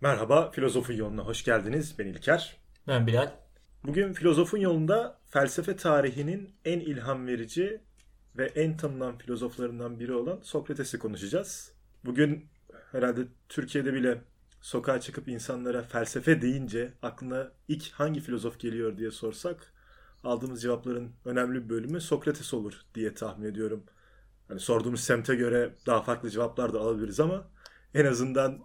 Merhaba, Filozofun Yoluna hoş geldiniz. Ben İlker. Ben Bilal. Bugün Filozofun Yolunda felsefe tarihinin en ilham verici ve en tanınan filozoflarından biri olan Sokrates'i konuşacağız. Bugün herhalde Türkiye'de bile sokağa çıkıp insanlara felsefe deyince aklına ilk hangi filozof geliyor diye sorsak aldığımız cevapların önemli bir bölümü Sokrates olur diye tahmin ediyorum. Hani sorduğumuz semte göre daha farklı cevaplar da alabiliriz ama en azından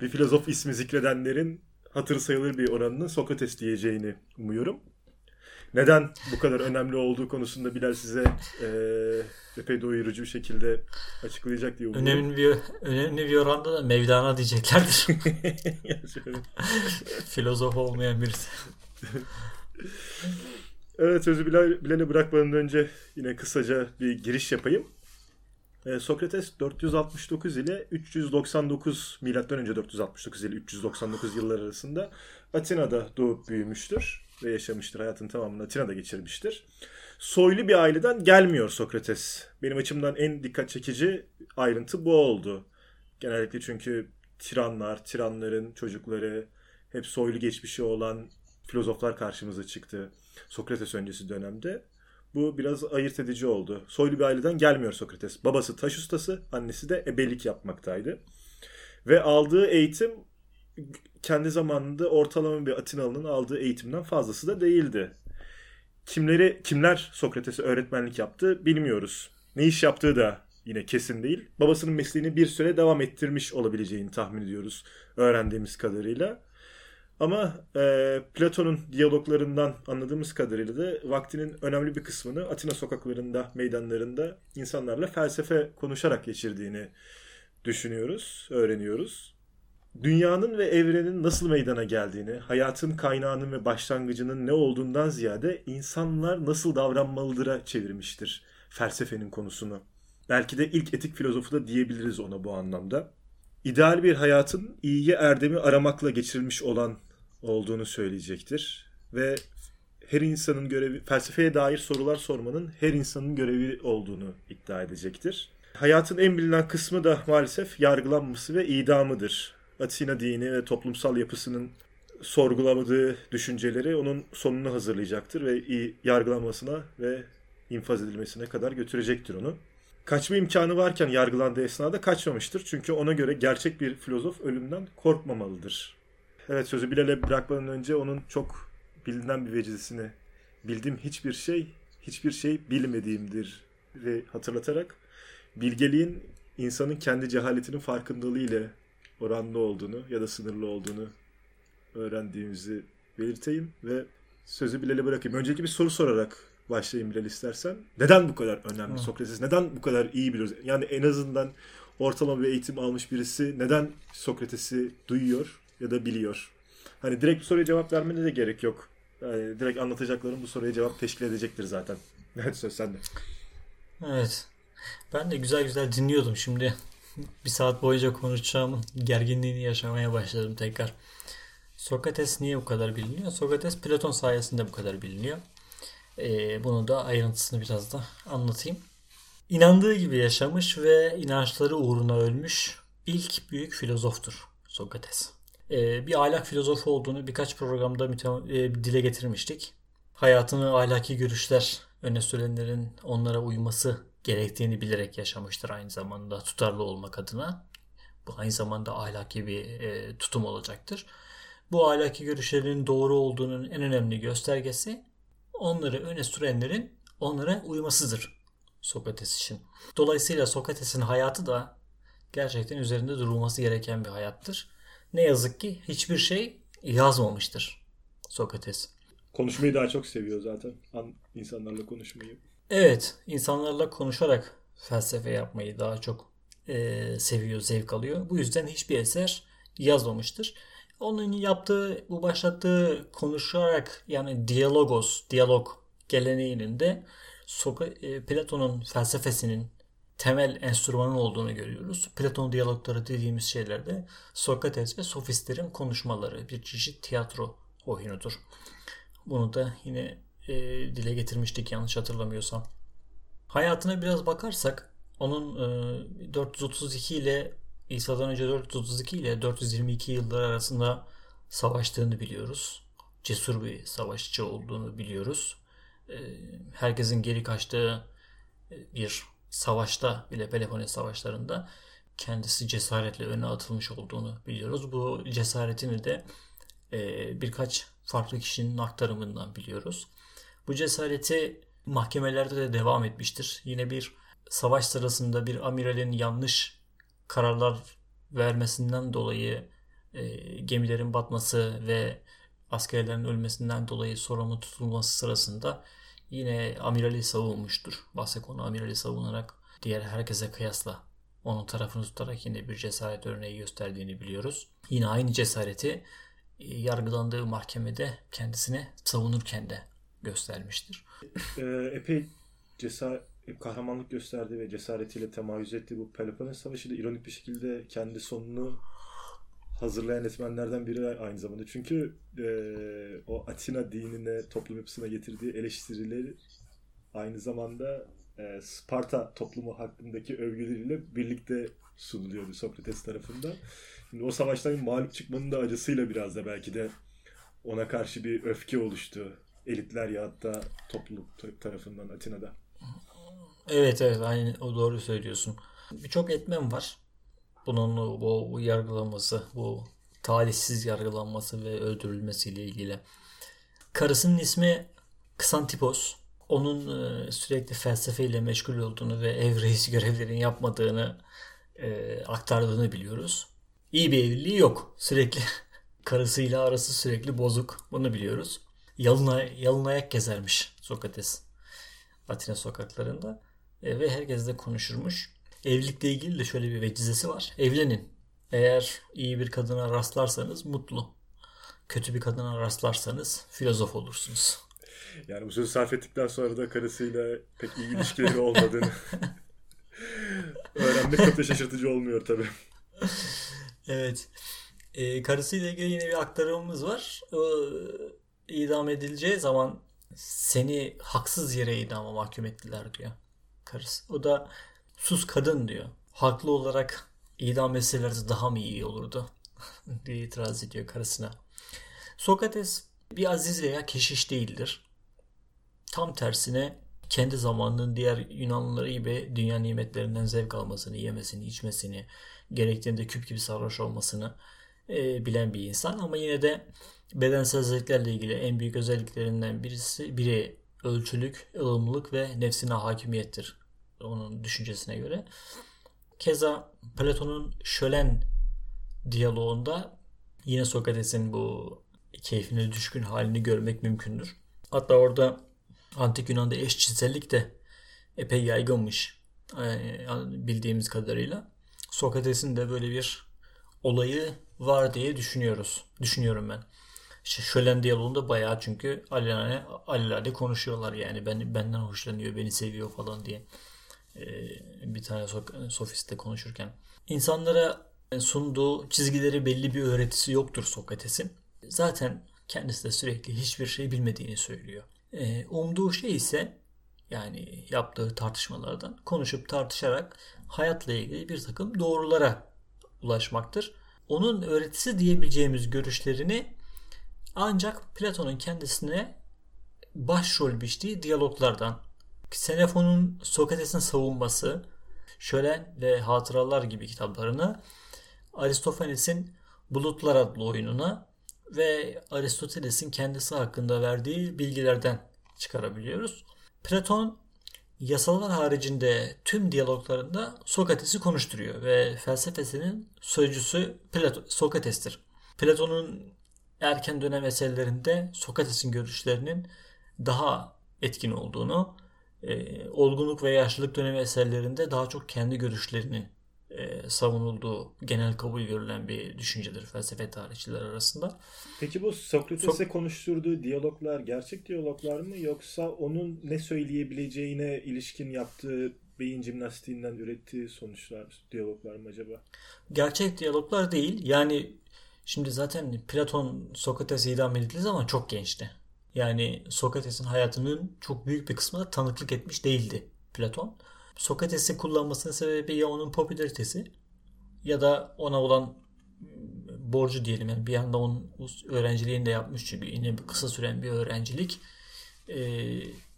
bir filozof ismi zikredenlerin hatır sayılır bir oranının Sokrates diyeceğini umuyorum. Neden bu kadar önemli olduğu konusunda Bilal size e, epey doyurucu bir şekilde açıklayacak diye umuyorum. Önemli bir, önemli bir oranda da Mevlana diyeceklerdir. Filozof olmayan birisi. evet sözü Bilal, Bilal'e bırakmadan önce yine kısaca bir giriş yapayım. Ee, Sokrates 469 ile 399 milattan önce 469 ile 399 yıllar arasında Atina'da doğup büyümüştür ve yaşamıştır. Hayatın tamamını Atina'da geçirmiştir. Soylu bir aileden gelmiyor Sokrates. Benim açımdan en dikkat çekici ayrıntı bu oldu. Genellikle çünkü tiranlar, tiranların çocukları, hep soylu geçmişi olan filozoflar karşımıza çıktı. Sokrates öncesi dönemde. Bu biraz ayırt edici oldu. Soylu bir aileden gelmiyor Sokrates. Babası taş ustası, annesi de ebelik yapmaktaydı. Ve aldığı eğitim kendi zamanında ortalama bir Atinalı'nın aldığı eğitimden fazlası da değildi. Kimleri kimler Sokrates'e öğretmenlik yaptı bilmiyoruz. Ne iş yaptığı da yine kesin değil. Babasının mesleğini bir süre devam ettirmiş olabileceğini tahmin ediyoruz öğrendiğimiz kadarıyla. Ama e, Platon'un diyaloglarından anladığımız kadarıyla da vaktinin önemli bir kısmını Atina sokaklarında, meydanlarında insanlarla felsefe konuşarak geçirdiğini düşünüyoruz, öğreniyoruz. Dünyanın ve evrenin nasıl meydana geldiğini, hayatın kaynağının ve başlangıcının ne olduğundan ziyade insanlar nasıl davranmalıdır'a çevirmiştir felsefenin konusunu. Belki de ilk etik filozofu da diyebiliriz ona bu anlamda. İdeal bir hayatın iyiye erdemi aramakla geçirilmiş olan olduğunu söyleyecektir. Ve her insanın görevi, felsefeye dair sorular sormanın her insanın görevi olduğunu iddia edecektir. Hayatın en bilinen kısmı da maalesef yargılanması ve idamıdır. Atina dini ve toplumsal yapısının sorgulamadığı düşünceleri onun sonunu hazırlayacaktır ve yargılanmasına ve infaz edilmesine kadar götürecektir onu. Kaçma imkanı varken yargılandığı esnada kaçmamıştır. Çünkü ona göre gerçek bir filozof ölümden korkmamalıdır. Evet sözü Bilal'e bırakmadan önce onun çok bilinen bir vecizesini bildiğim hiçbir şey hiçbir şey bilmediğimdir ve hatırlatarak bilgeliğin insanın kendi cehaletinin farkındalığı ile oranlı olduğunu ya da sınırlı olduğunu öğrendiğimizi belirteyim ve sözü Bilal'e bırakayım. Önceki bir soru sorarak başlayayım Bilal istersen. Neden bu kadar önemli Hı. Sokrates? Neden bu kadar iyi biliyoruz? Yani en azından ortalama bir eğitim almış birisi neden Sokrates'i duyuyor ya da biliyor? Hani direkt bu soruya cevap vermene de gerek yok. Yani direkt anlatacaklarım bu soruya cevap teşkil edecektir zaten. Evet söz sende. Evet. Ben de güzel güzel dinliyordum şimdi. Bir saat boyunca konuşacağım gerginliğini yaşamaya başladım tekrar. Sokrates niye bu kadar biliniyor? Sokrates Platon sayesinde bu kadar biliniyor. Ee, bunu da ayrıntısını biraz da anlatayım. İnandığı gibi yaşamış ve inançları uğruna ölmüş ilk büyük filozoftur Sokrates. Ee, bir ahlak filozofu olduğunu birkaç programda e, dile getirmiştik. Hayatını ahlaki görüşler öne sürenlerin onlara uyması gerektiğini bilerek yaşamıştır aynı zamanda tutarlı olmak adına. Bu aynı zamanda ahlaki bir e, tutum olacaktır. Bu ahlaki görüşlerin doğru olduğunun en önemli göstergesi onları öne sürenlerin onlara uymasıdır Sokrates için. Dolayısıyla Sokrates'in hayatı da gerçekten üzerinde durulması gereken bir hayattır. Ne yazık ki hiçbir şey yazmamıştır Sokrates. Konuşmayı daha çok seviyor zaten. insanlarla konuşmayı. Evet, insanlarla konuşarak felsefe yapmayı daha çok e, seviyor, zevk alıyor. Bu yüzden hiçbir eser yazmamıştır. Onun yaptığı, bu başlattığı konuşarak yani diyalogos, diyalog geleneğinin de e, Platon'un felsefesinin temel enstrümanı olduğunu görüyoruz. Platon diyalogları dediğimiz şeylerde Sokrates ve sofistlerin konuşmaları bir çeşit tiyatro oyunudur. Bunu da yine e, dile getirmiştik yanlış hatırlamıyorsam. Hayatına biraz bakarsak onun e, 432 ile İsa'dan önce 432 ile 422 yılları arasında savaştığını biliyoruz. Cesur bir savaşçı olduğunu biliyoruz. Ee, herkesin geri kaçtığı e, bir savaşta bile Peloponnes savaşlarında kendisi cesaretle öne atılmış olduğunu biliyoruz. Bu cesaretini de e, birkaç farklı kişinin aktarımından biliyoruz. Bu cesareti mahkemelerde de devam etmiştir. Yine bir savaş sırasında bir amiralin yanlış kararlar vermesinden dolayı e, gemilerin batması ve askerlerin ölmesinden dolayı sorumlu tutulması sırasında yine amirali savunmuştur. Bahsekonu amirali savunarak diğer herkese kıyasla onun tarafını tutarak yine bir cesaret örneği gösterdiğini biliyoruz. Yine aynı cesareti e, yargılandığı mahkemede kendisine savunurken de göstermiştir. Ee, epey cesaret kahramanlık gösterdi ve cesaretiyle temayüz etti bu Peloponnes Savaşı da ironik bir şekilde kendi sonunu hazırlayan etmenlerden biri aynı zamanda. Çünkü e, o Atina dinine, toplum yapısına getirdiği eleştirileri aynı zamanda e, Sparta toplumu hakkındaki övgüleriyle birlikte sunuluyordu Sokrates tarafından. Şimdi o savaştan mağlup çıkmanın da acısıyla biraz da belki de ona karşı bir öfke oluştu. Elitler ya hatta topluluk tarafından Atina'da. Evet evet aynı o doğru söylüyorsun. Birçok etmen var. Bunun bu, yargılanması, bu talihsiz yargılanması ve öldürülmesiyle ilgili. Karısının ismi Kısantipos. Onun e, sürekli felsefeyle meşgul olduğunu ve ev reisi görevlerini yapmadığını e, aktardığını biliyoruz. İyi bir evliliği yok. Sürekli karısıyla arası sürekli bozuk. Bunu biliyoruz. Yalın, yalın ayak gezermiş Sokrates. Atina sokaklarında. E, ve herkes de konuşurmuş. Evlilikle ilgili de şöyle bir vecizesi var. Evlenin. Eğer iyi bir kadına rastlarsanız mutlu. Kötü bir kadına rastlarsanız filozof olursunuz. Yani bu sözü sarf ettikten sonra da karısıyla pek iyi ilişkileri olmadığını öğrenmek çok da şaşırtıcı olmuyor tabii. Evet. Ee, karısıyla ilgili yine bir aktarımımız var. O, idam edileceği zaman seni haksız yere idama mahkum ettiler diyor karısı. O da sus kadın diyor. Haklı olarak idam etselerdi daha mı iyi olurdu diye itiraz ediyor karısına. Sokrates bir aziz veya keşiş değildir. Tam tersine kendi zamanının diğer Yunanlıları gibi dünya nimetlerinden zevk almasını, yemesini, içmesini, gerektiğinde küp gibi sarhoş olmasını e, bilen bir insan. Ama yine de bedensel zevklerle ilgili en büyük özelliklerinden birisi biri ölçülük, ılımlılık ve nefsine hakimiyettir. Onun düşüncesine göre. Keza Platon'un şölen diyaloğunda yine Sokrates'in bu keyfine düşkün halini görmek mümkündür. Hatta orada Antik Yunan'da eşcinsellik de epey yaygınmış bildiğimiz kadarıyla. Sokrates'in de böyle bir olayı var diye düşünüyoruz. Düşünüyorum ben. İşte Şölen diyaloğunda bayağı çünkü alelade, alelade konuşuyorlar yani ben benden hoşlanıyor, beni seviyor falan diye. Ee, bir tane sofiste konuşurken. İnsanlara sunduğu çizgileri belli bir öğretisi yoktur Sokrates'in. Zaten kendisi de sürekli hiçbir şey bilmediğini söylüyor. Ee, umduğu şey ise yani yaptığı tartışmalardan konuşup tartışarak hayatla ilgili bir takım doğrulara ulaşmaktır. Onun öğretisi diyebileceğimiz görüşlerini ancak Platon'un kendisine başrol biçtiği diyaloglardan Xenofon'un Sokrates'in savunması, Şölen ve Hatıralar gibi kitaplarını Aristofanes'in Bulutlar adlı oyununa ve Aristoteles'in kendisi hakkında verdiği bilgilerden çıkarabiliyoruz. Platon yasalar haricinde tüm diyaloglarında Sokrates'i konuşturuyor ve felsefesinin sözcüsü Platon, Sokrates'tir. Platon'un erken dönem eserlerinde Sokrates'in görüşlerinin daha etkin olduğunu, e, olgunluk ve yaşlılık dönemi eserlerinde daha çok kendi görüşlerinin e, savunulduğu genel kabul görülen bir düşüncedir felsefe tarihçiler arasında. Peki bu Sokrates'e Sok- konuşturduğu diyaloglar gerçek diyaloglar mı yoksa onun ne söyleyebileceğine ilişkin yaptığı beyin jimnastiğinden ürettiği sonuçlar, diyaloglar mı acaba? Gerçek diyaloglar değil. Yani şimdi zaten Platon Sokrates idam edildiği zaman çok gençti. Yani Sokrates'in hayatının çok büyük bir kısmına tanıklık etmiş değildi Platon. Sokrates'i kullanmasının sebebi ya onun popülaritesi ya da ona olan borcu diyelim yani bir anda onun öğrenciliğini de yapmış çünkü yine bir kısa süren bir öğrencilik e,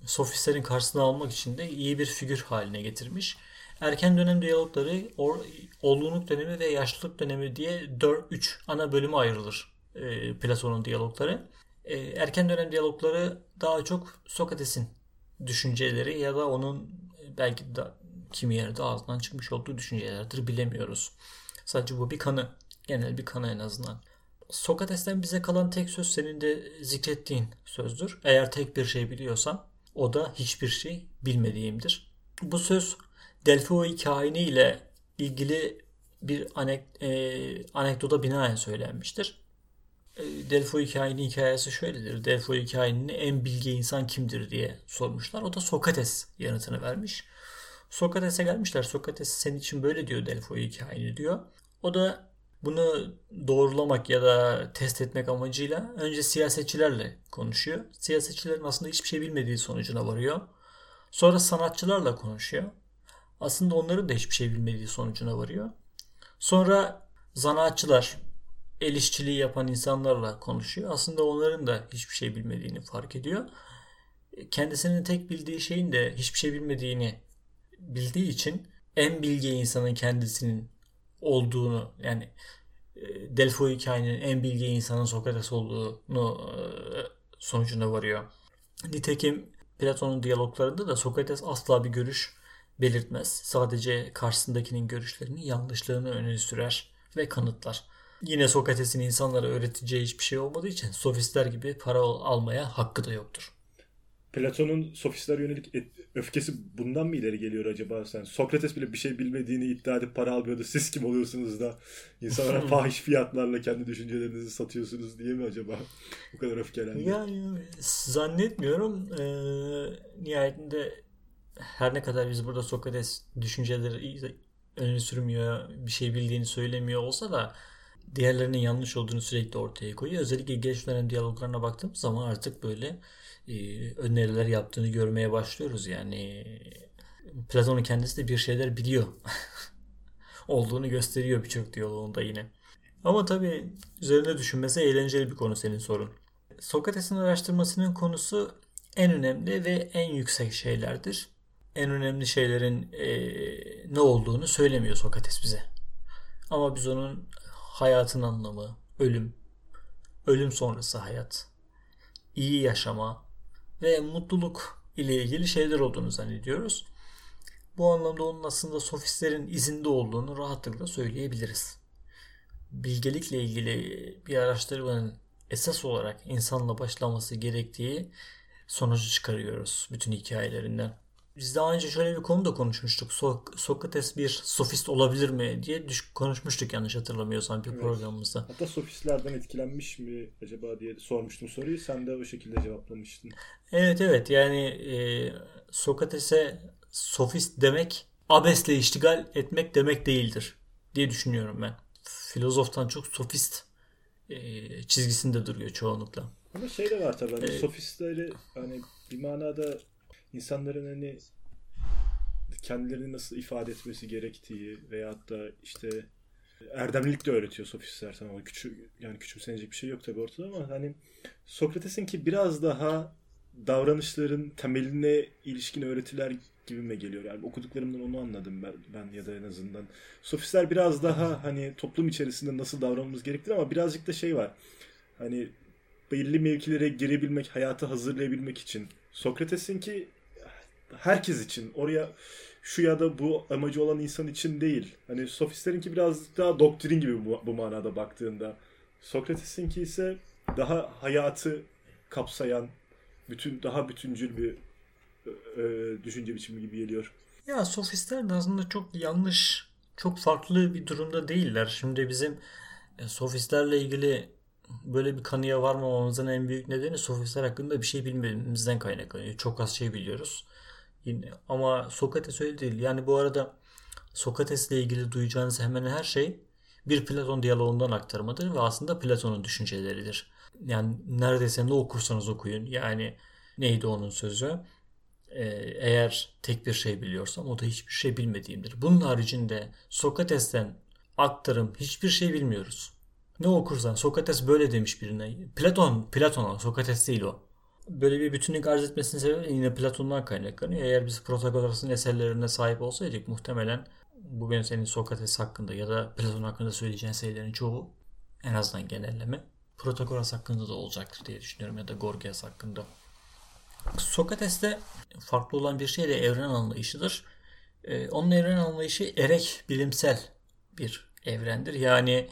sofistlerin karşısına almak için de iyi bir figür haline getirmiş. Erken dönem diyalogları or, olgunluk dönemi ve yaşlılık dönemi diye 4 3 ana bölüme ayrılır e, Platon'un diyalogları. E, erken dönem diyalogları daha çok Sokrates'in düşünceleri ya da onun belki de kimi yerde ağzından çıkmış olduğu düşüncelerdir bilemiyoruz. Sadece bu bir kanı. Genel bir kanı en azından. Sokrates'ten bize kalan tek söz senin de zikrettiğin sözdür. Eğer tek bir şey biliyorsam o da hiçbir şey bilmediğimdir. Bu söz Delphi kaini ile ilgili bir anek, e, anekdota binaen söylenmiştir. E, Delphi kaini hikayesi şöyledir. Delphi kaininin en bilgi insan kimdir diye sormuşlar. O da Sokrates yanıtını vermiş. Sokrates'e gelmişler. Sokrates senin için böyle diyor Delphi kaini diyor. O da bunu doğrulamak ya da test etmek amacıyla önce siyasetçilerle konuşuyor. Siyasetçilerin aslında hiçbir şey bilmediği sonucuna varıyor. Sonra sanatçılarla konuşuyor. Aslında onların da hiçbir şey bilmediği sonucuna varıyor. Sonra zanaatçılar, el işçiliği yapan insanlarla konuşuyor. Aslında onların da hiçbir şey bilmediğini fark ediyor. Kendisinin tek bildiği şeyin de hiçbir şey bilmediğini bildiği için en bilgi insanın kendisinin olduğunu yani e, Delphi hikayenin en bilgi insanın Sokrates olduğunu e, sonucuna varıyor. Nitekim Platon'un diyaloglarında da Sokrates asla bir görüş belirtmez. Sadece karşısındakinin görüşlerini yanlışlığını öne sürer ve kanıtlar. Yine Sokrates'in insanlara öğreteceği hiçbir şey olmadığı için sofistler gibi para almaya hakkı da yoktur. Platon'un sofistler yönelik öfkesi bundan mı ileri geliyor acaba sen? Sokrates bile bir şey bilmediğini iddia edip para almıyordu. Siz kim oluyorsunuz da insanlara fahiş fiyatlarla kendi düşüncelerinizi satıyorsunuz diye mi acaba? Bu kadar öfkelendi. Yani zannetmiyorum. Ee, nihayetinde her ne kadar biz burada Sokrates düşünceleri öne sürmüyor, bir şey bildiğini söylemiyor olsa da diğerlerinin yanlış olduğunu sürekli ortaya koyuyor. Özellikle geç dönem diyaloglarına baktığımız zaman artık böyle e, öneriler yaptığını görmeye başlıyoruz. Yani Platon'un kendisi de bir şeyler biliyor. olduğunu gösteriyor birçok diyaloğunda yine. Ama tabii üzerinde düşünmesi eğlenceli bir konu senin sorun. Sokrates'in araştırmasının konusu en önemli ve en yüksek şeylerdir. En önemli şeylerin e, ne olduğunu söylemiyor Sokrates bize. Ama biz onun hayatın anlamı, ölüm, ölüm sonrası hayat, iyi yaşama ve mutluluk ile ilgili şeyler olduğunu zannediyoruz. Bu anlamda onun aslında sofistlerin izinde olduğunu rahatlıkla söyleyebiliriz. Bilgelikle ilgili bir araştırmanın esas olarak insanla başlaması gerektiği sonucu çıkarıyoruz bütün hikayelerinden. Biz daha önce şöyle bir konu da konuşmuştuk. So- Sokrates bir sofist olabilir mi diye düş- konuşmuştuk yanlış hatırlamıyorsam bir evet. programımızda. Hatta sofistlerden etkilenmiş mi acaba diye sormuştum soruyu. Sen de o şekilde cevaplamıştın. Evet evet yani e, Sokrates'e sofist demek abesle iştigal etmek demek değildir diye düşünüyorum ben. Filozoftan çok sofist e, çizgisinde duruyor çoğunlukla. Ama şey de var tabii. Hani ee, sofistleri hani bir manada insanların hani kendilerini nasıl ifade etmesi gerektiği veyahut da işte erdemlilik de öğretiyor sofistler sana. Küçük yani küçümsenecek bir şey yok tabii ortada ama hani Sokrates'in ki biraz daha davranışların temeline ilişkin öğretiler gibi mi geliyor? Yani okuduklarımdan onu anladım ben, ben ya da en azından. Sofistler biraz daha hani toplum içerisinde nasıl davranmamız gerektiği ama birazcık da şey var. Hani belirli mevkilere girebilmek, hayatı hazırlayabilmek için. Sokrates'in ki herkes için. Oraya şu ya da bu amacı olan insan için değil. Hani sofistlerinki biraz daha doktrin gibi bu, bu manada baktığında. Sokrates'inki ise daha hayatı kapsayan, bütün daha bütüncül bir e, düşünce biçimi gibi geliyor. Ya sofistler de aslında çok yanlış, çok farklı bir durumda değiller. Şimdi bizim e, sofistlerle ilgili böyle bir kanıya varmamamızın en büyük nedeni sofistler hakkında bir şey bilmememizden kaynaklanıyor. Çok az şey biliyoruz. Ama Sokrates öyle değil. Yani bu arada Sokrates'le ilgili duyacağınız hemen her şey bir Platon diyaloğundan aktarmadır ve aslında Platon'un düşünceleridir. Yani neredeyse ne okursanız okuyun. Yani neydi onun sözü? Ee, eğer tek bir şey biliyorsam o da hiçbir şey bilmediğimdir. Bunun haricinde Sokrates'ten aktarım hiçbir şey bilmiyoruz. Ne okursan Sokrates böyle demiş birine. Platon, Platon o, Sokrates değil o. Böyle bir bütünlük arz etmesinin sebebi yine Platon'dan kaynaklanıyor. Eğer biz Protagoras'ın eserlerine sahip olsaydık muhtemelen bugün senin Sokrates hakkında ya da Platon hakkında söyleyeceğin şeylerin çoğu en azından genelleme Protagoras hakkında da olacaktır diye düşünüyorum ya da Gorgias hakkında. Sokrates'te farklı olan bir şey de evren anlayışıdır. Ee, onun evren anlayışı erek bilimsel bir evrendir. Yani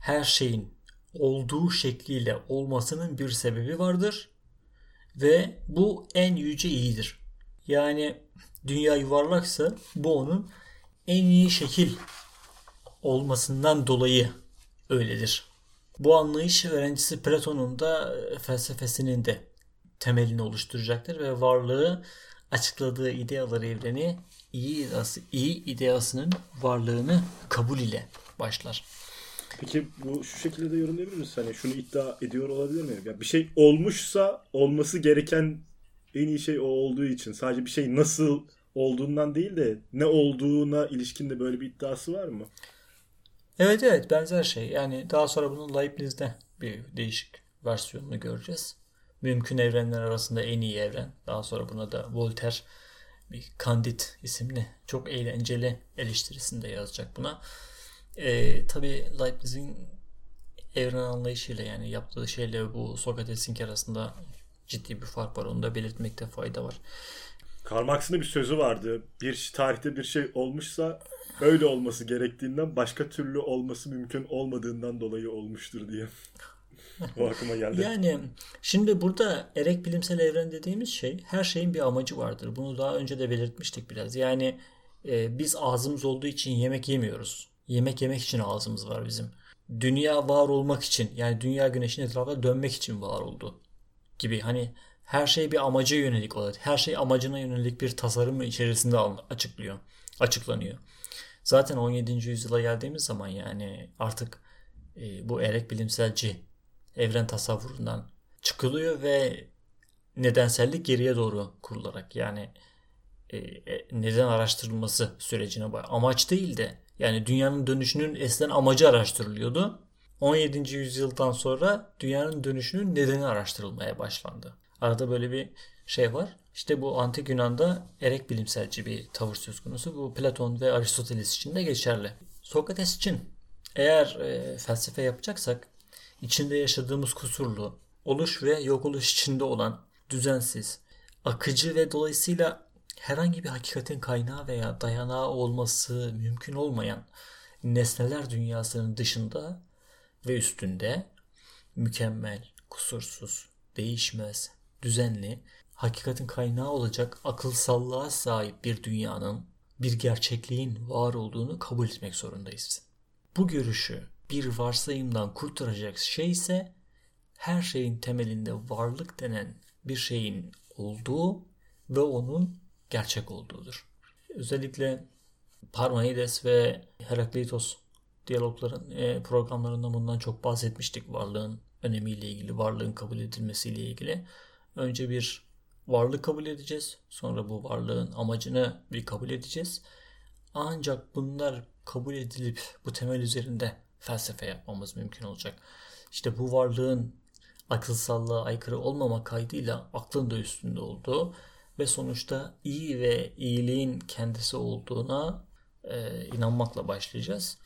her şeyin olduğu şekliyle olmasının bir sebebi vardır ve bu en yüce iyidir. Yani dünya yuvarlaksa bu onun en iyi şekil olmasından dolayı öyledir. Bu anlayış öğrencisi Platon'un da felsefesinin de temelini oluşturacaktır ve varlığı açıkladığı idealar evreni iyi ideası, iyi ideasının varlığını kabul ile başlar. Peki bu şu şekilde de yorumlayabilir misin? Hani şunu iddia ediyor olabilir miyim? Yani bir şey olmuşsa olması gereken en iyi şey o olduğu için sadece bir şey nasıl olduğundan değil de ne olduğuna ilişkin de böyle bir iddiası var mı? Evet evet benzer şey. Yani daha sonra bunun Leibniz'de bir değişik versiyonunu göreceğiz. Mümkün evrenler arasında en iyi evren. Daha sonra buna da Voltaire bir Candide isimli çok eğlenceli eleştirisinde yazacak buna. Ee, Tabi Leibniz'in evren anlayışıyla yani yaptığı şeyle bu Sokrates'in arasında ciddi bir fark var. Onu da belirtmekte fayda var. Karl Marx'ın bir sözü vardı. Bir tarihte bir şey olmuşsa böyle olması gerektiğinden başka türlü olması mümkün olmadığından dolayı olmuştur diye. o aklıma geldi. Yani şimdi burada erek bilimsel evren dediğimiz şey her şeyin bir amacı vardır. Bunu daha önce de belirtmiştik biraz. Yani e, biz ağzımız olduğu için yemek yemiyoruz. Yemek yemek için ağzımız var bizim. Dünya var olmak için yani dünya güneşin etrafında dönmek için var oldu gibi. Hani her şey bir amaca yönelik olarak, her şey amacına yönelik bir tasarım içerisinde açıklıyor, açıklanıyor. Zaten 17. yüzyıla geldiğimiz zaman yani artık e, bu erek bilimselci evren tasavvurundan çıkılıyor ve nedensellik geriye doğru kurularak yani e, e neden araştırılması sürecine. Amaç değil de yani dünyanın dönüşünün eskiden amacı araştırılıyordu. 17. yüzyıldan sonra dünyanın dönüşünün nedeni araştırılmaya başlandı. Arada böyle bir şey var. İşte bu antik Yunan'da erek bilimselci bir tavır söz konusu. Bu Platon ve Aristoteles için de geçerli. Sokrates için eğer e, felsefe yapacaksak içinde yaşadığımız kusurlu, oluş ve yok oluş içinde olan düzensiz, akıcı ve dolayısıyla herhangi bir hakikatin kaynağı veya dayanağı olması mümkün olmayan nesneler dünyasının dışında ve üstünde mükemmel, kusursuz, değişmez, düzenli, hakikatin kaynağı olacak akılsallığa sahip bir dünyanın, bir gerçekliğin var olduğunu kabul etmek zorundayız. Bu görüşü bir varsayımdan kurtaracak şey ise her şeyin temelinde varlık denen bir şeyin olduğu ve onun gerçek olduğudur. Özellikle Parmenides ve Herakleitos diyalogların e, programlarında bundan çok bahsetmiştik varlığın önemiyle ilgili, varlığın kabul edilmesiyle ilgili. Önce bir varlık kabul edeceğiz. Sonra bu varlığın amacını bir kabul edeceğiz. Ancak bunlar kabul edilip bu temel üzerinde felsefe yapmamız mümkün olacak. İşte bu varlığın akılsallığa aykırı olmama kaydıyla aklın da üstünde olduğu ve sonuçta iyi ve iyiliğin kendisi olduğuna e, inanmakla başlayacağız.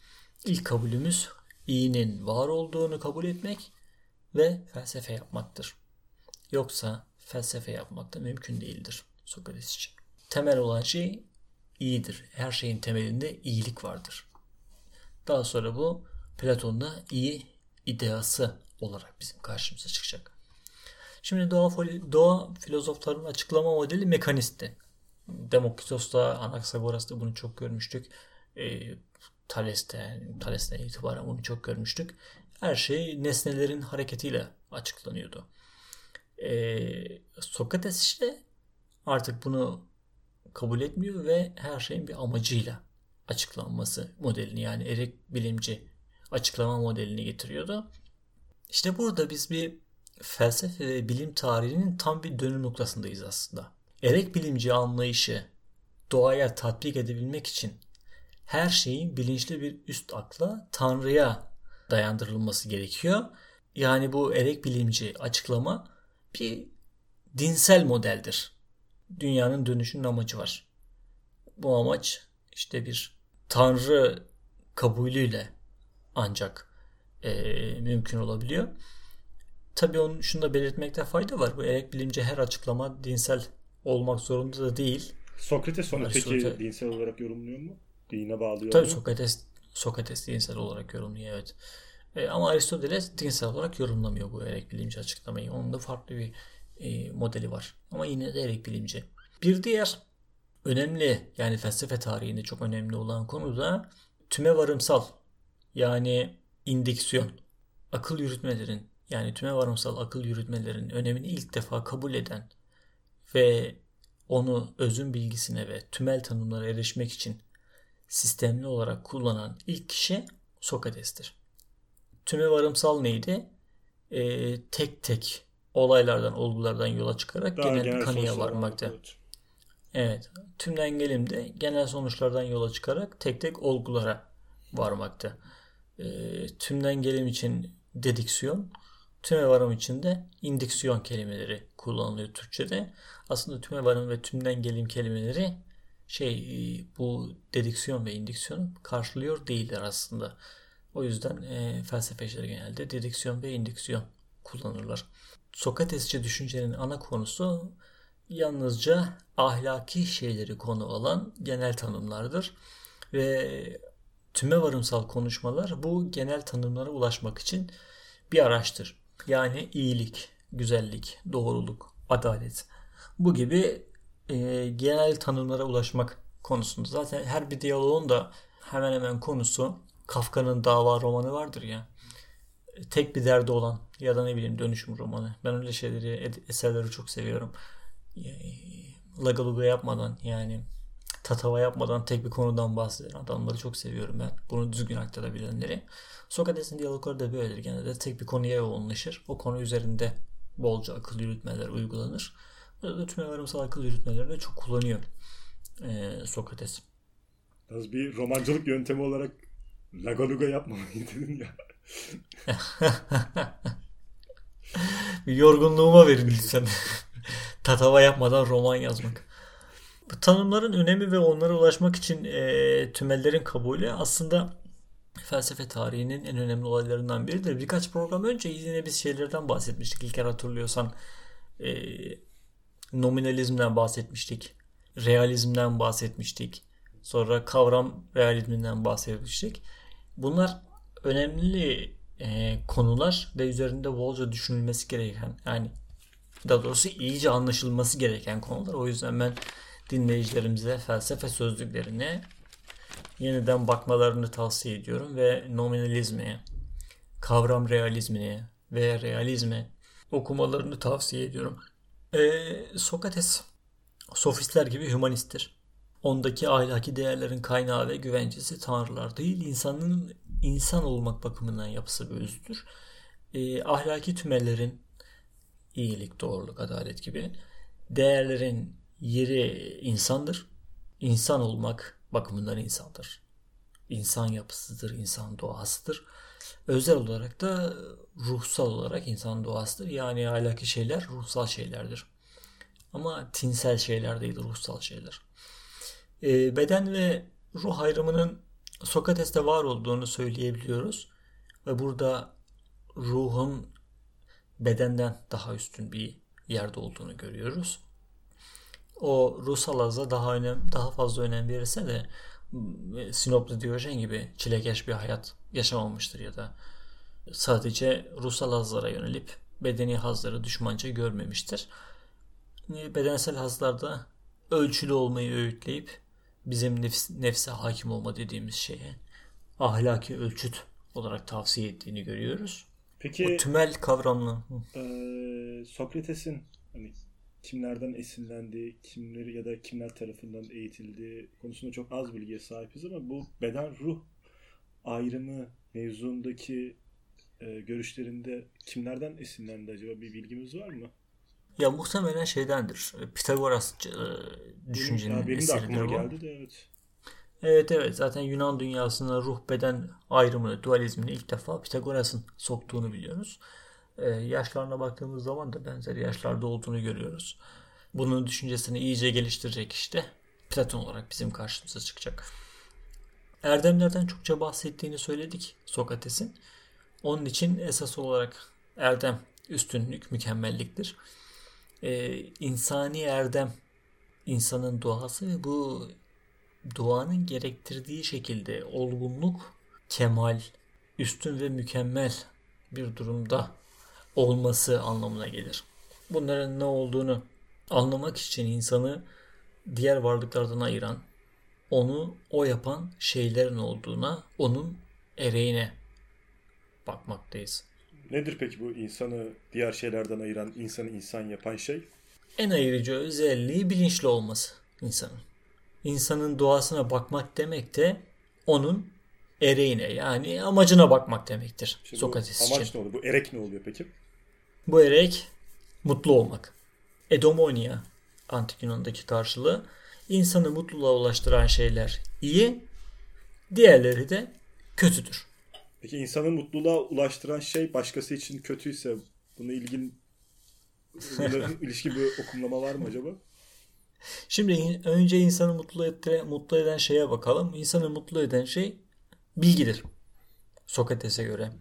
İlk kabulümüz iyinin var olduğunu kabul etmek ve felsefe yapmaktır. Yoksa felsefe yapmak da mümkün değildir Sokrates için. Temel olan şey iyidir. Her şeyin temelinde iyilik vardır. Daha sonra bu Platon'da iyi ideası olarak bizim karşımıza çıkacak. Şimdi doğa, doğa filozoflarının açıklama modeli mekanistti. Demokritos'ta, Anaxagoras'ta bunu çok görmüştük. E, Thales'te, Thales'ten itibaren bunu çok görmüştük. Her şey nesnelerin hareketiyle açıklanıyordu. E, Sokrates işte artık bunu kabul etmiyor ve her şeyin bir amacıyla açıklanması modelini yani erik bilimci açıklama modelini getiriyordu. İşte burada biz bir felsefe ve bilim tarihinin tam bir dönüm noktasındayız aslında. Erek bilimci anlayışı doğaya tatbik edebilmek için her şeyin bilinçli bir üst akla, Tanrı'ya dayandırılması gerekiyor. Yani bu erek bilimci açıklama bir dinsel modeldir. Dünyanın dönüşünün amacı var. Bu amaç işte bir Tanrı kabulüyle ancak e, mümkün olabiliyor. Tabii onun şunu da belirtmekte fayda var. Bu erek bilimci her açıklama dinsel olmak zorunda da değil. Sokrates onu peki Aristotel- dinsel olarak yorumluyor mu? Dine bağlıyor Tabii mu? Sokrates Sokrates dinsel olarak yorumluyor evet. E, ama Aristoteles dinsel olarak yorumlamıyor bu erek bilimci açıklamayı. Onun da farklı bir e, modeli var. Ama yine de erek bilimci. Bir diğer önemli yani felsefe tarihinde çok önemli olan konu da tüme varımsal yani indiksiyon. Akıl yürütmelerin yani tüme varımsal akıl yürütmelerin önemini ilk defa kabul eden ve onu özün bilgisine ve tümel tanımlara erişmek için sistemli olarak kullanan ilk kişi Sokrates'tir. Tüme varımsal neydi? Ee, tek tek olaylardan, olgulardan yola çıkarak Daha genel, genel kanıya varmakta. evet. Evet. Tümden gelim de genel sonuçlardan yola çıkarak tek tek olgulara varmakta. Ee, tümden gelim için dediksiyon, tüme varım için de indiksiyon kelimeleri kullanılıyor Türkçe'de. Aslında tüme varım ve tümden gelim kelimeleri şey e, bu dediksiyon ve indiksiyonu karşılıyor değiller aslında. O yüzden e, felsefeciler genelde dediksiyon ve indiksiyon kullanırlar. Sokratesçi düşüncenin ana konusu yalnızca ahlaki şeyleri konu alan genel tanımlardır. Ve tüme varımsal konuşmalar bu genel tanımlara ulaşmak için bir araçtır. Yani iyilik, güzellik, doğruluk, adalet. Bu gibi e, genel tanımlara ulaşmak konusunda. Zaten her bir diyaloğun da hemen hemen konusu Kafka'nın dava romanı vardır ya. Tek bir derdi olan ya da ne bileyim dönüşüm romanı. Ben öyle şeyleri, eserleri çok seviyorum. E, Lagaluga yapmadan yani tatava yapmadan tek bir konudan bahseden adamları çok seviyorum ben. Bunu düzgün aktarabilenleri. Sokrates'in diyalogları da böyledir. Genelde tek bir konuya yoğunlaşır. O konu üzerinde bolca akıl yürütmeler uygulanır. Tüme varımsal akıl yürütmelerini çok kullanıyor ee, Sokrates. Az bir romancılık yöntemi olarak lagaluga yapmamayı dedin ya. Bir yorgunluğuma verin lütfen. Tatava yapmadan roman yazmak. Bu tanımların önemi ve onlara ulaşmak için e, tümellerin kabulü aslında felsefe tarihinin en önemli olaylarından biridir. Birkaç program önce yine biz şeylerden bahsetmiştik. İlker hatırlıyorsan e, nominalizmden bahsetmiştik. Realizmden bahsetmiştik. Sonra kavram realizminden bahsetmiştik. Bunlar önemli e, konular ve üzerinde bolca düşünülmesi gereken yani daha doğrusu iyice anlaşılması gereken konular. O yüzden ben dinleyicilerimize felsefe sözlüklerine yeniden bakmalarını tavsiye ediyorum ve nominalizmi, kavram realizmini ve realizmi okumalarını tavsiye ediyorum. Ee, Sokrates sofistler gibi hümanisttir. Ondaki ahlaki değerlerin kaynağı ve güvencesi tanrılar değil, insanın insan olmak bakımından yapısı bir özüdür. Ee, ahlaki tümellerin iyilik, doğruluk, adalet gibi değerlerin yeri insandır. İnsan olmak bakımından insandır. İnsan yapısıdır, insan doğasıdır. Özel olarak da ruhsal olarak insan doğasıdır. Yani ahlaki şeyler ruhsal şeylerdir. Ama tinsel şeyler değil, ruhsal şeyler. Ee, beden ve ruh ayrımının Sokrates'te var olduğunu söyleyebiliyoruz. Ve burada ruhun bedenden daha üstün bir yerde olduğunu görüyoruz. O ruhsal hazda daha önem daha fazla önem verirse de Sinoplu Diyojen gibi çilekeş bir hayat yaşamamıştır ya da sadece ruhsal hazlara yönelip bedeni hazları düşmanca görmemiştir. Bedensel hazlarda ölçülü olmayı öğütleyip bizim nefs, nefse hakim olma dediğimiz şeye ahlaki ölçüt olarak tavsiye ettiğini görüyoruz. Peki Bu tümel kavramlı. e, Sokrates'in hani kimlerden esinlendiği, kimleri ya da kimler tarafından eğitildiği konusunda çok az bilgiye sahibiz ama bu beden ruh ayrımı mevzuundaki e, görüşlerinde kimlerden esinlendi acaba bir bilgimiz var mı? Ya muhtemelen şeydendir. Pitagorasçı e, Benim, düşüncenin ya benim de aklıma bu. geldi de evet. Evet evet zaten Yunan dünyasında ruh beden ayrımını, dualizmini ilk defa Pitagoras'ın soktuğunu biliyoruz. Ee, yaşlarına baktığımız zaman da benzer yaşlarda olduğunu görüyoruz. Bunun düşüncesini iyice geliştirecek işte Platon olarak bizim karşımıza çıkacak. Erdemlerden çokça bahsettiğini söyledik Sokrates'in. Onun için esas olarak erdem üstünlük, mükemmelliktir. Ee, insani erdem insanın doğası ve bu duanın gerektirdiği şekilde olgunluk, kemal, üstün ve mükemmel bir durumda olması anlamına gelir. Bunların ne olduğunu anlamak için insanı diğer varlıklardan ayıran, onu o yapan şeylerin olduğuna, onun ereğine bakmaktayız. Nedir peki bu insanı diğer şeylerden ayıran, insanı insan yapan şey? En ayırıcı özelliği bilinçli olması insanın. İnsanın doğasına bakmak demek de onun ereğine yani amacına bakmak demektir Şimdi Sokrates bu için. amaç ne oluyor? Bu erek ne oluyor peki? Bu erek mutlu olmak. Edomonia antik Yunan'daki karşılığı. İnsanı mutluluğa ulaştıran şeyler iyi, diğerleri de kötüdür. Peki insanı mutluluğa ulaştıran şey başkası için kötüyse bunu ilgin ilişki bir okumlama var mı acaba? Şimdi önce insanı mutlu, ettire, mutlu eden şeye bakalım. İnsanı mutlu eden şey bilgidir. Sokrates'e göre.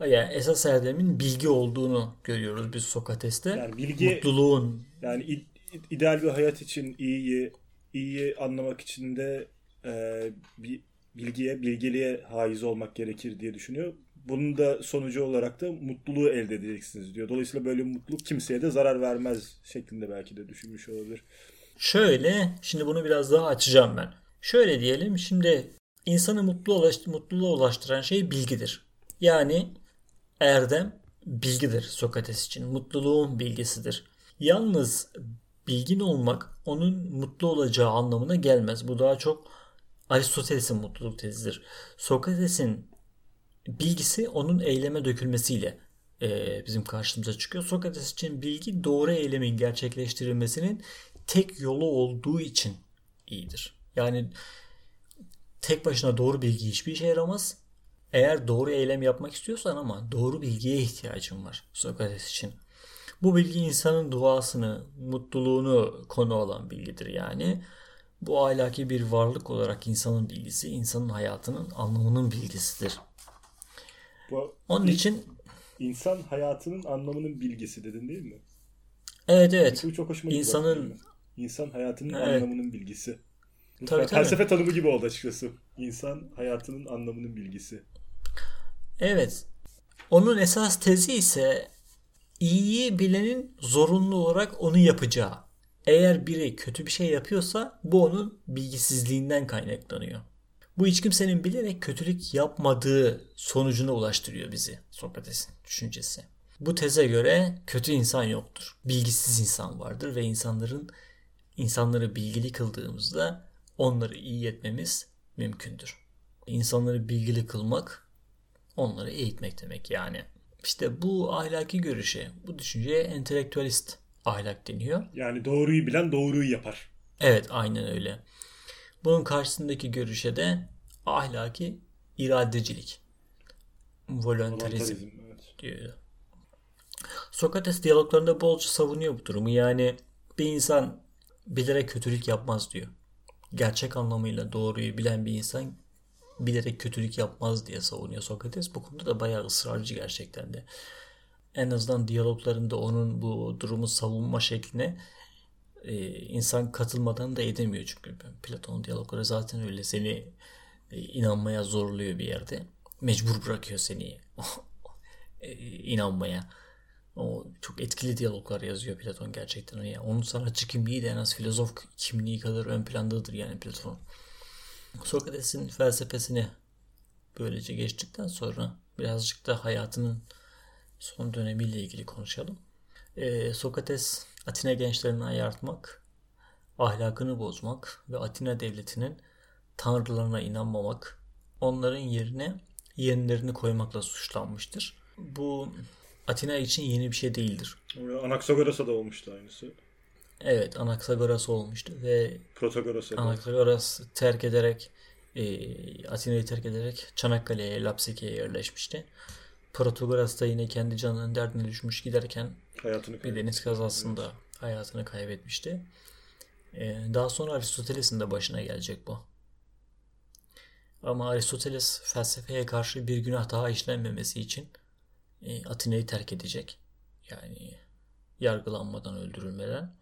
Yani esas erdemin bilgi olduğunu görüyoruz biz Sokrates'te. Yani bilgi Mutluluğun yani ideal bir hayat için iyiyi iyiyi anlamak için de e, bir bilgiye, bilgeliğe haiz olmak gerekir diye düşünüyor. Bunun da sonucu olarak da mutluluğu elde edeceksiniz diyor. Dolayısıyla böyle mutluluk kimseye de zarar vermez şeklinde belki de düşünmüş olabilir. Şöyle, şimdi bunu biraz daha açacağım ben. Şöyle diyelim, şimdi insanı mutlu ulaş, mutluluğa ulaştıran şey bilgidir. Yani erdem bilgidir Sokrates için. Mutluluğun bilgisidir. Yalnız bilgin olmak onun mutlu olacağı anlamına gelmez. Bu daha çok Aristoteles'in mutluluk tezidir. Sokrates'in bilgisi onun eyleme dökülmesiyle e, bizim karşımıza çıkıyor. Sokrates için bilgi doğru eylemin gerçekleştirilmesinin tek yolu olduğu için iyidir. Yani tek başına doğru bilgi hiçbir işe yaramaz. Eğer doğru eylem yapmak istiyorsan ama doğru bilgiye ihtiyacın var Sokrates için. Bu bilgi insanın duasını, mutluluğunu konu alan bilgidir yani. Bu ahlaki bir varlık olarak insanın bilgisi, insanın hayatının anlamının bilgisidir. Bu Onun için insan hayatının anlamının bilgisi dedin değil mi? evet evet Bu çok hoşuma. İnsanın- bak. İnsan hayatının Evet. anlamının bilgisi. Tabii, tabii. Felsefe tanımı gibi oldu açıkçası. İnsan hayatının anlamının bilgisi. Evet. Onun esas tezi ise iyiyi bilenin zorunlu olarak onu yapacağı. Eğer biri kötü bir şey yapıyorsa bu onun bilgisizliğinden kaynaklanıyor. Bu hiç kimsenin bilerek kötülük yapmadığı sonucuna ulaştırıyor bizi Sokrates'in düşüncesi. Bu teze göre kötü insan yoktur. Bilgisiz insan vardır ve insanların insanları bilgili kıldığımızda onları iyi etmemiz mümkündür. İnsanları bilgili kılmak onları eğitmek demek yani. İşte bu ahlaki görüşe, bu düşünceye entelektüelist ahlak deniyor. Yani doğruyu bilen doğruyu yapar. Evet aynen öyle. Bunun karşısındaki görüşe de ahlaki iradecilik, evet. diyor. Sokrates diyaloglarında bolca savunuyor bu durumu. Yani bir insan bilerek kötülük yapmaz diyor. Gerçek anlamıyla doğruyu bilen bir insan bilerek kötülük yapmaz diye savunuyor Sokrates. Bu konuda da bayağı ısrarcı gerçekten de. En azından diyaloglarında onun bu durumu savunma şekline e, insan katılmadan da edemiyor çünkü Platon'un diyalogları zaten öyle seni e, inanmaya zorluyor bir yerde. Mecbur bırakıyor seni e, inanmaya. O çok etkili diyaloglar yazıyor Platon gerçekten. Yani onun sanatçı kimliği de en az filozof kimliği kadar ön plandadır yani Platon. Sokrates'in felsefesini böylece geçtikten sonra birazcık da hayatının son dönemiyle ilgili konuşalım. Ee, Sokrates Atina gençlerini ayartmak, ahlakını bozmak ve Atina devletinin tanrılarına inanmamak, onların yerine yenilerini koymakla suçlanmıştır. Bu Atina için yeni bir şey değildir. Anaxagoras'a da olmuştu aynısı. Evet Anaxagoras olmuştu ve Protagoras'a da. Anaxagoras terk ederek e, Atina'yı terk ederek Çanakkale'ye, Lapseki'ye yerleşmişti. Protagoras da yine kendi canının derdine düşmüş giderken Hayatını bir deniz kazasında hayatını kaybetmişti. E, daha sonra Aristoteles'in de başına gelecek bu. Ama Aristoteles felsefeye karşı bir günah daha işlenmemesi için e, Atina'yı terk edecek. Yani yargılanmadan, öldürülmeden.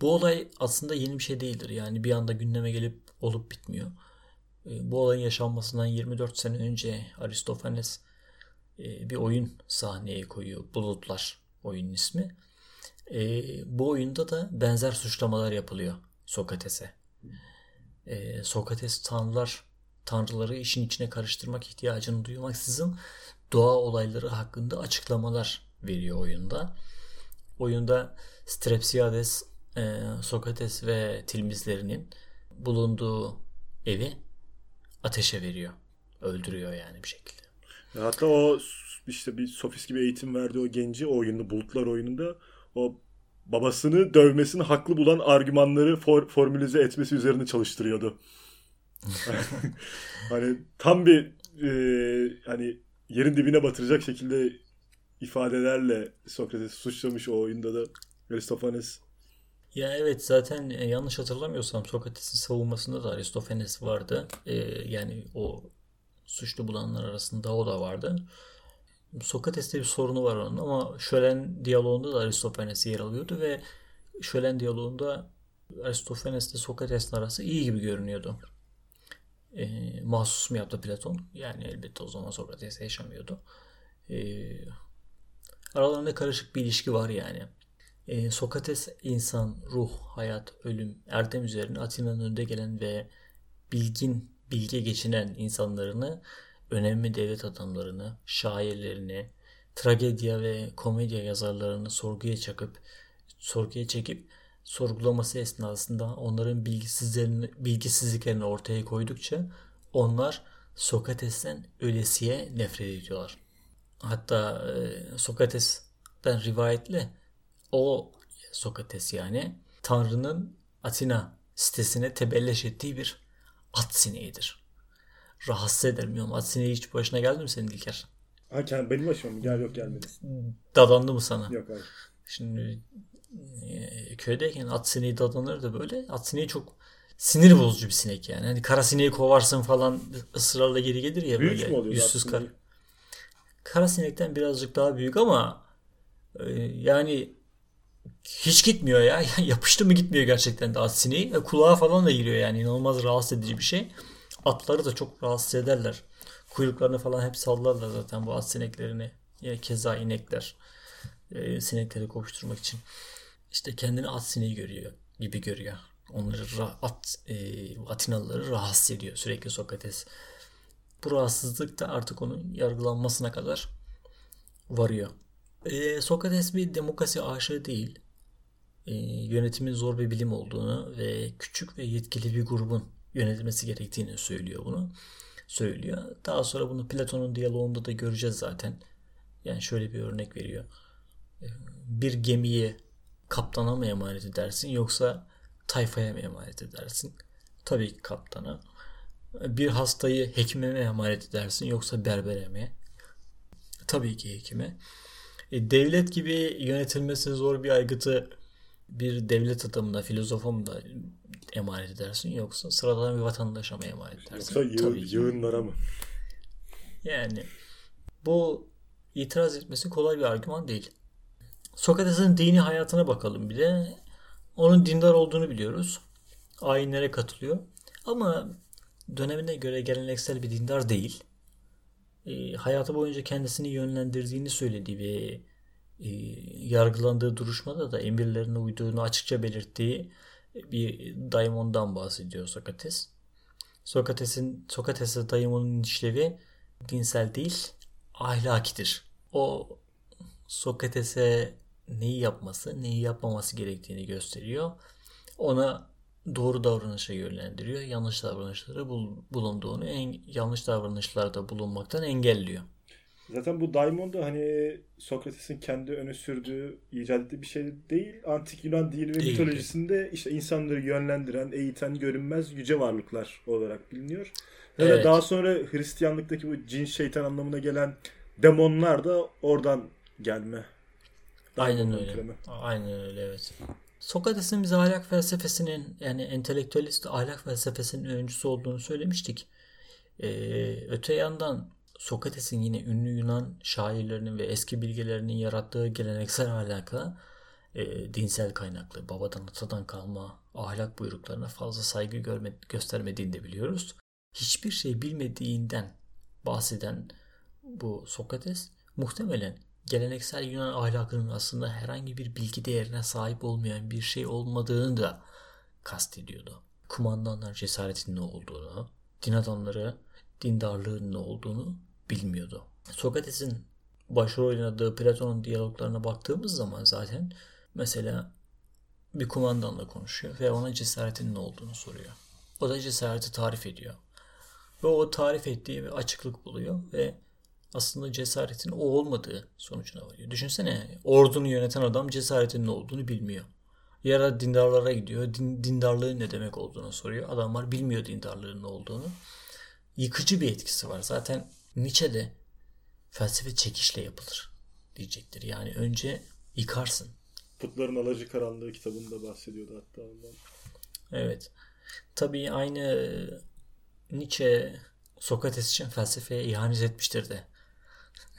Bu olay aslında yeni bir şey değildir. Yani bir anda gündeme gelip olup bitmiyor. E, bu olayın yaşanmasından 24 sene önce Aristofanes e, bir oyun sahneye koyuyor. Bulutlar oyunun ismi. E, bu oyunda da benzer suçlamalar yapılıyor Sokrates'e. E, Sokrates tanrılar tanrıları işin içine karıştırmak ihtiyacını duymaksızın doğa olayları hakkında açıklamalar veriyor oyunda. Oyunda Strepsiades, e, Sokrates ve tilmizlerinin bulunduğu evi ateşe veriyor. Öldürüyor yani bir şekilde. Hatta o işte bir sofist gibi eğitim verdiği o genci o oyunda Bulutlar oyununda o babasını dövmesini haklı bulan argümanları for, formülize etmesi üzerine çalıştırıyordu. hani tam bir e, hani yerin dibine batıracak şekilde ifadelerle Sokrates'i suçlamış o oyunda da Aristofanes. Ya evet zaten e, yanlış hatırlamıyorsam Sokrates'in savunmasında da Aristofanes vardı. E, yani o suçlu bulanlar arasında o da vardı. Sokrates'te bir sorunu var onun ama Şölen diyaloğunda da Aristofanes yer alıyordu ve Şölen diyaloğunda Aristofanes ile Sokrates'in arası iyi gibi görünüyordu. E, mahsus mu yaptı Platon? Yani elbette o zaman Sokrates yaşamıyordu. E, aralarında karışık bir ilişki var yani. E, Sokrates insan, ruh, hayat, ölüm, erdem üzerine Atina'nın önde gelen ve bilgin, bilge geçinen insanlarını, önemli devlet adamlarını, şairlerini, tragedya ve komedya yazarlarını sorguya çakıp sorguya çekip sorgulaması esnasında onların bilgisizlerini, bilgisizliklerini ortaya koydukça onlar Sokrates'ten ölesiye nefret ediyorlar. Hatta e, Sokrates'ten rivayetle o Sokrates yani Tanrı'nın Atina sitesine tebelleş ettiği bir at sineğidir. Rahatsız eder miyim? At sineği hiç başına geldi mi senin İlker? Ha benim başıma mı? Gel yok gelmedi. Dadandı mı sana? Yok hayır. Şimdi e, köydeyken at sineği dadanır da böyle. At sineği çok sinir bozucu bir sinek yani. Hani kara sineği kovarsın falan ısrarla geri gelir ya Büyük böyle. Yüzsüz at kara. sineği? Kara sinekten birazcık daha büyük ama e, yani hiç gitmiyor ya. Yapıştı mı gitmiyor gerçekten de at sineği. E, kulağa falan da giriyor yani. inanılmaz rahatsız edici bir şey. Atları da çok rahatsız ederler. Kuyruklarını falan hep sallarlar zaten bu at sineklerini. Ya keza inekler. E, sinekleri kovuşturmak için. İşte kendini at sineği görüyor gibi görüyor. Onları ra- at e, Atinalıları rahatsız ediyor sürekli Sokrates. Bu rahatsızlık da artık onun yargılanmasına kadar varıyor. E, Sokrates bir demokrasi aşığı değil. E, yönetimin zor bir bilim olduğunu ve küçük ve yetkili bir grubun yönetilmesi gerektiğini söylüyor bunu. Söylüyor. Daha sonra bunu Platon'un diyaloğunda da göreceğiz zaten. Yani şöyle bir örnek veriyor. E, bir gemiyi kaptana mı emanet edersin yoksa tayfaya mı emanet edersin? Tabii ki kaptana. Bir hastayı hekime mi emanet edersin yoksa berbere mi? Tabii ki hekime. E, devlet gibi yönetilmesi zor bir aygıtı bir devlet adamına, filozofa mı da emanet edersin yoksa sıradan bir vatandaşa mı emanet edersin? Yoksa yığın, Tabii ki. yığınlara mı? Yani bu itiraz etmesi kolay bir argüman değil. Sokrates'in dini hayatına bakalım bir de. Onun dindar olduğunu biliyoruz. Ayinlere katılıyor. Ama dönemine göre geleneksel bir dindar değil. E, hayatı boyunca kendisini yönlendirdiğini söylediği ve e, yargılandığı duruşmada da emirlerine uyduğunu açıkça belirttiği bir daimondan bahsediyor Sokrates. Sokrates'in Sokrates'e daimonun işlevi dinsel değil, ahlakidir. O Sokrates'e neyi yapması, neyi yapmaması gerektiğini gösteriyor. Ona doğru davranışa yönlendiriyor. Yanlış davranışları bul- bulunduğunu, en, yanlış davranışlarda bulunmaktan engelliyor. Zaten bu daimon da hani Sokrates'in kendi öne sürdüğü icat ettiği bir şey değil. Antik Yunan dini ve Değil. mitolojisinde işte insanları yönlendiren, eğiten, görünmez yüce varlıklar olarak biliniyor. Ve Evet. daha sonra Hristiyanlıktaki bu cin şeytan anlamına gelen demonlar da oradan gelme. Aynen Daimon'un öyle. türeme. Aynen öyle evet. Sokrates'in bize ahlak felsefesinin yani entelektüelist ahlak felsefesinin öncüsü olduğunu söylemiştik. Ee, öte yandan Sokrates'in yine ünlü Yunan şairlerinin ve eski bilgelerinin yarattığı geleneksel ahlaka e, dinsel kaynaklı, babadan atadan kalma ahlak buyruklarına fazla saygı görme, göstermediğini de biliyoruz. Hiçbir şey bilmediğinden bahseden bu Sokrates muhtemelen geleneksel Yunan ahlakının aslında herhangi bir bilgi değerine sahip olmayan bir şey olmadığını da kastediyordu. Kumandanlar cesaretin ne olduğunu, din adamları dindarlığın ne olduğunu bilmiyordu. Sokrates'in başrol oynadığı Platon'un diyaloglarına baktığımız zaman zaten mesela bir kumandanla konuşuyor ve ona cesaretin ne olduğunu soruyor. O da cesareti tarif ediyor. Ve o tarif ettiği bir açıklık buluyor ve aslında cesaretin o olmadığı sonucuna varıyor. Düşünsene ordunu yöneten adam cesaretin ne olduğunu bilmiyor. Ya da dindarlara gidiyor. Din, dindarlığın ne demek olduğunu soruyor. Adamlar bilmiyor dindarlığın ne olduğunu. Yıkıcı bir etkisi var. Zaten Nietzsche'de felsefe çekişle yapılır diyecektir. Yani önce yıkarsın. Putların Alacı Karanlığı kitabında bahsediyordu hatta ondan. Evet. Tabii aynı Nietzsche Sokrates için felsefeye ihanet etmiştir de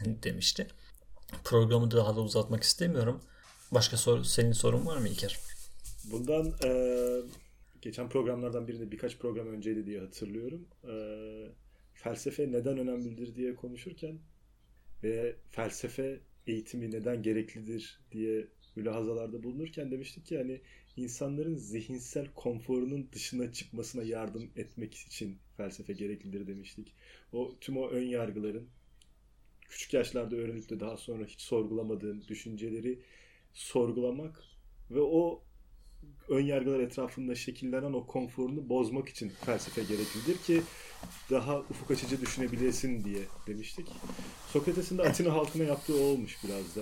demişti. Programı daha da uzatmak istemiyorum. Başka soru, senin sorun var mı İlker? Bundan eee, geçen programlardan birinde birkaç program önceydi diye hatırlıyorum. Eee, felsefe neden önemlidir diye konuşurken ve felsefe eğitimi neden gereklidir diye mülahazalarda bulunurken demiştik ki hani insanların zihinsel konforunun dışına çıkmasına yardım etmek için felsefe gereklidir demiştik. O tüm o ön yargıların küçük yaşlarda öğrenip de daha sonra hiç sorgulamadığın düşünceleri sorgulamak ve o ön yargılar etrafında şekillenen o konforunu bozmak için felsefe gereklidir ki daha ufuk açıcı düşünebilesin diye demiştik. Sokrates'in de Atina halkına yaptığı o olmuş biraz da.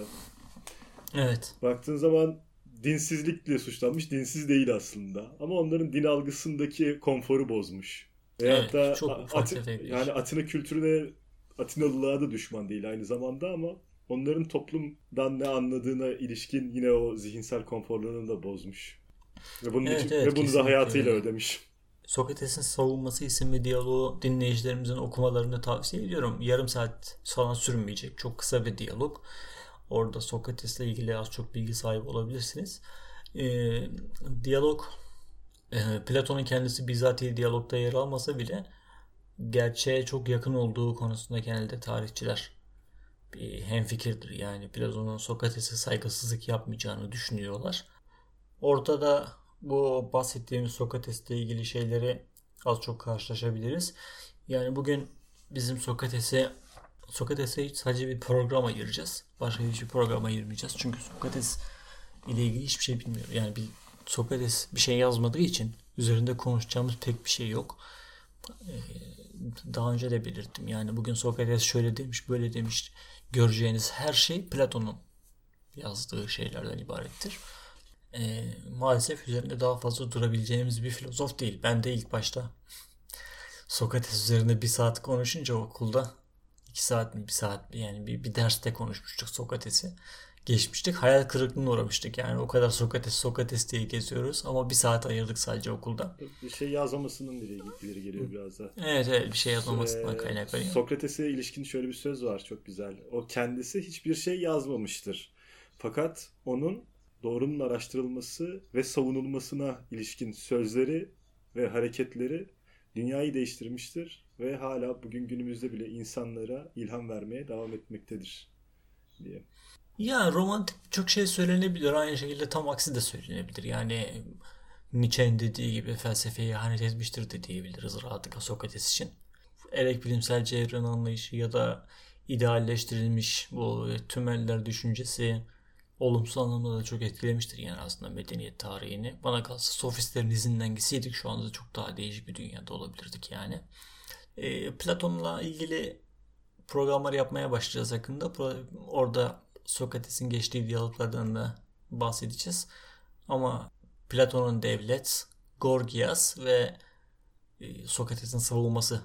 Evet. Baktığın zaman dinsizlikle suçlanmış, dinsiz değil aslında. Ama onların din algısındaki konforu bozmuş. Veyahut Evet, da çok A- ufak Ati- tefek bir yani iş. Atina kültürüne, Atinalılığa da düşman değil aynı zamanda ama onların toplumdan ne anladığına ilişkin yine o zihinsel konforlarını da bozmuş. Ve bunun Evet, için, evet, ve bunu da hayatıyla öyle. ödemiş. Sokrates'in Savunması isimli diyaloğu dinleyicilerimizin okumalarını tavsiye ediyorum. Yarım saat falan sürmeyecek. Çok kısa bir diyalog. Orada Sokrates'le ilgili az çok bilgi sahibi olabilirsiniz. Ee, diyalog e, Platon'un kendisi bizatihi diyalogda yer almasa bile gerçeğe çok yakın olduğu konusunda genelde tarihçiler bir hemfikirdir. Yani Platon'un Sokrates'e saygısızlık yapmayacağını düşünüyorlar. Orada da bu bahsettiğimiz Sokrates'le ilgili şeyleri az çok karşılaşabiliriz. Yani bugün bizim Sokrates'e Sokrates'e sadece bir program ayıracağız. Başka hiçbir program ayırmayacağız. Çünkü Sokrates ile ilgili hiçbir şey bilmiyor. Yani bir Sokrates bir şey yazmadığı için üzerinde konuşacağımız pek bir şey yok. Daha önce de belirttim. Yani bugün Sokrates şöyle demiş, böyle demiş. Göreceğiniz her şey Platon'un yazdığı şeylerden ibarettir. Ee, maalesef üzerinde daha fazla durabileceğimiz bir filozof değil. Ben de ilk başta Sokrates üzerinde bir saat konuşunca okulda iki saat mi bir saat mi yani bir, bir derste konuşmuştuk Sokrates'i. Geçmiştik. Hayal kırıklığına uğramıştık. Yani o kadar Sokrates Sokrates diye geziyoruz ama bir saat ayırdık sadece okulda. Bir şey yazmamasının ileri, ileri geliyor biraz da. Evet evet bir şey yazmamasından Ee, kaynaklanıyor. Sokrates'e ilişkin şöyle bir söz var çok güzel. O kendisi hiçbir şey yazmamıştır. Fakat onun doğrunun araştırılması ve savunulmasına ilişkin sözleri ve hareketleri dünyayı değiştirmiştir ve hala bugün günümüzde bile insanlara ilham vermeye devam etmektedir diye. Ya romantik çok şey söylenebilir. Aynı şekilde tam aksi de söylenebilir. Yani Nietzsche'nin dediği gibi felsefeye ihanet etmiştir de diyebiliriz rahatlıkla Sokrates için. Erek bilimsel evren anlayışı ya da idealleştirilmiş bu tümeller düşüncesi olumsuz anlamda da çok etkilemiştir yani aslında medeniyet tarihini. Bana kalsa sofistlerin izinden gitseydik şu anda çok daha değişik bir dünyada olabilirdik yani. E, Platon'la ilgili programlar yapmaya başlayacağız yakında. Orada Sokrates'in geçtiği diyaloglardan da bahsedeceğiz. Ama Platon'un devlet, Gorgias ve e, Sokrates'in savunması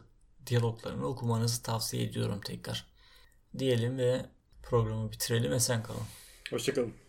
diyaloglarını okumanızı tavsiye ediyorum tekrar. Diyelim ve programı bitirelim. Esen kalın. Hoşçakalın.